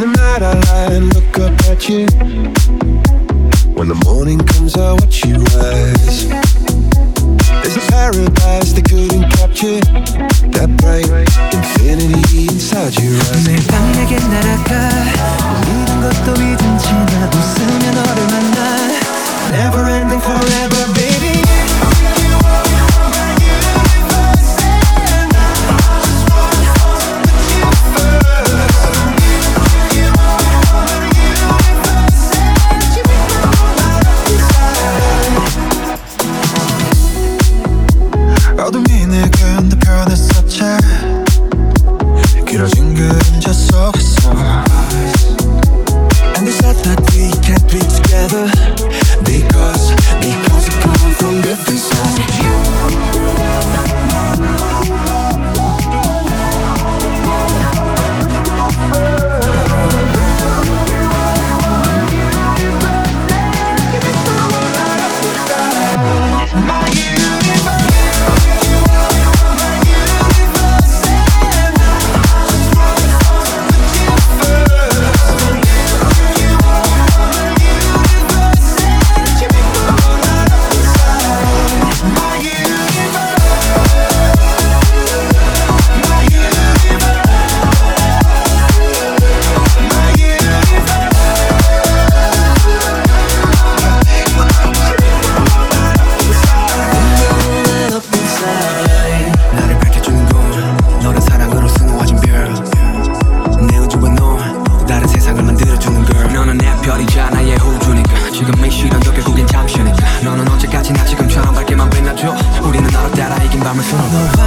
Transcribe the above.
In the night I lie and look up at you. When the morning comes, I watch you rise. There's a paradise they couldn't capture. That bright infinity inside your eyes. 알아주는 girl 너는 내 별이잖아 얘 호주니까. 지금 이 시련도 결국엔 잠시니까. 너는 언제까지나 지금처럼 밝게만 빛나줘. 우리는 나로 따라 이긴 밤을 수놓아